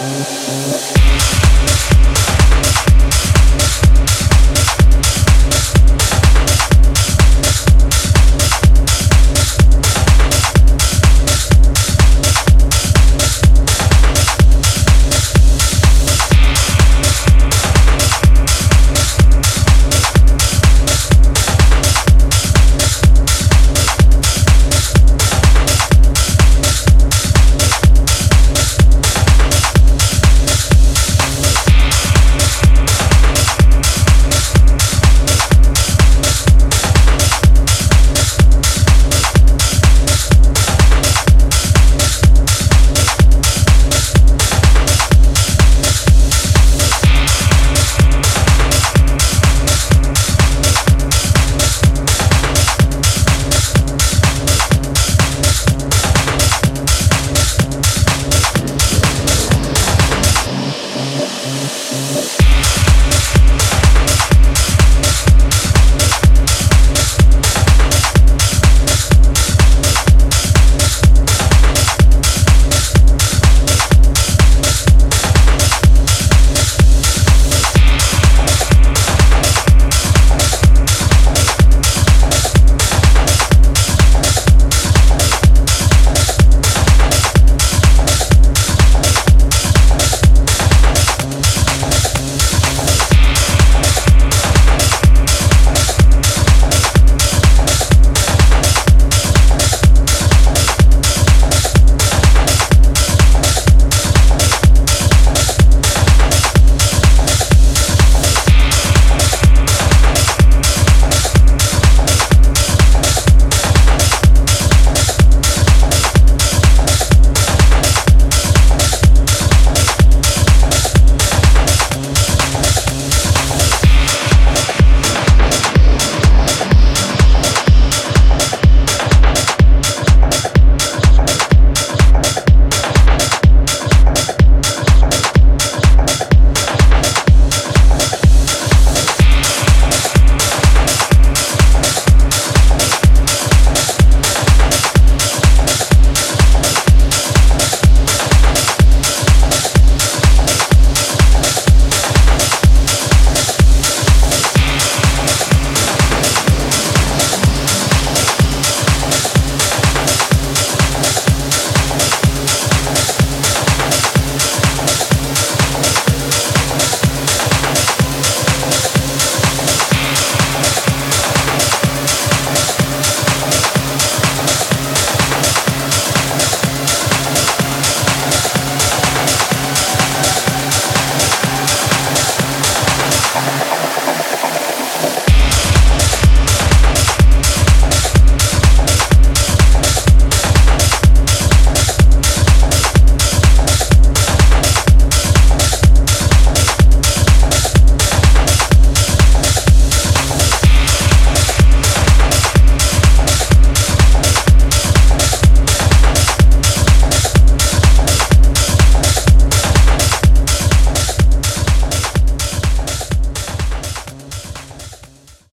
Música